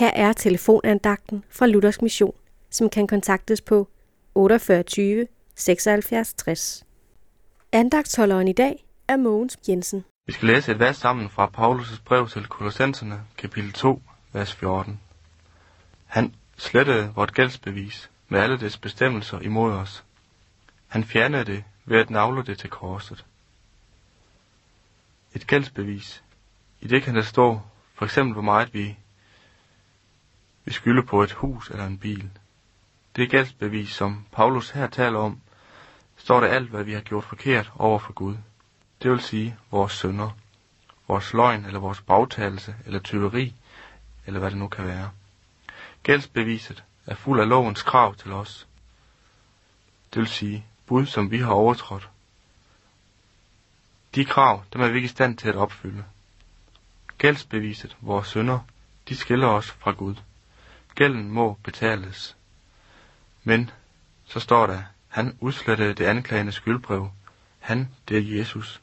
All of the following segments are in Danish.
Her er telefonandagten fra Luthers Mission, som kan kontaktes på 48 76 60. Andagtholderen i dag er Mogens Jensen. Vi skal læse et vers sammen fra Paulus' brev til Kolossenserne, kapitel 2, vers 14. Han slettede vort gældsbevis med alle dets bestemmelser imod os. Han fjernede det ved at navle det til korset. Et gældsbevis. I det kan der stå, for eksempel hvor meget vi, vi skylder på et hus eller en bil. Det gældsbevis, som Paulus her taler om, står der alt, hvad vi har gjort forkert over for Gud. Det vil sige vores sønder, vores løgn eller vores bagtagelse eller tyveri, eller hvad det nu kan være. Gældsbeviset er fuld af lovens krav til os. Det vil sige bud, som vi har overtrådt. De krav, dem er vi ikke i stand til at opfylde. Gældsbeviset, vores sønder, de skiller os fra Gud. Gælden må betales. Men, så står der, han udslettede det anklagende skyldbrev. Han, det er Jesus.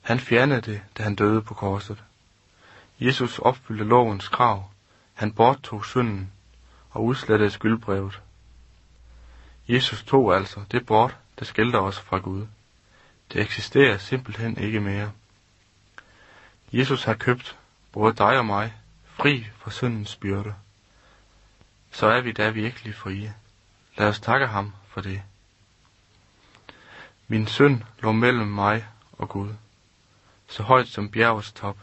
Han fjernede det, da han døde på korset. Jesus opfyldte lovens krav. Han borttog synden og udslettede skyldbrevet. Jesus tog altså det bort, der skældte os fra Gud. Det eksisterer simpelthen ikke mere. Jesus har købt både dig og mig fri for syndens byrde. Så er vi da virkelig frie. Lad os takke ham for det. Min synd lå mellem mig og Gud, så højt som bjergets top,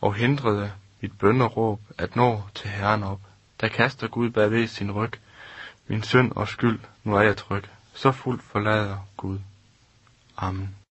og hindrede mit bønderåb at nå til Herren op. Der kaster Gud bagved sin ryg, min synd og skyld, nu er jeg tryg, så fuldt forlader Gud. Amen.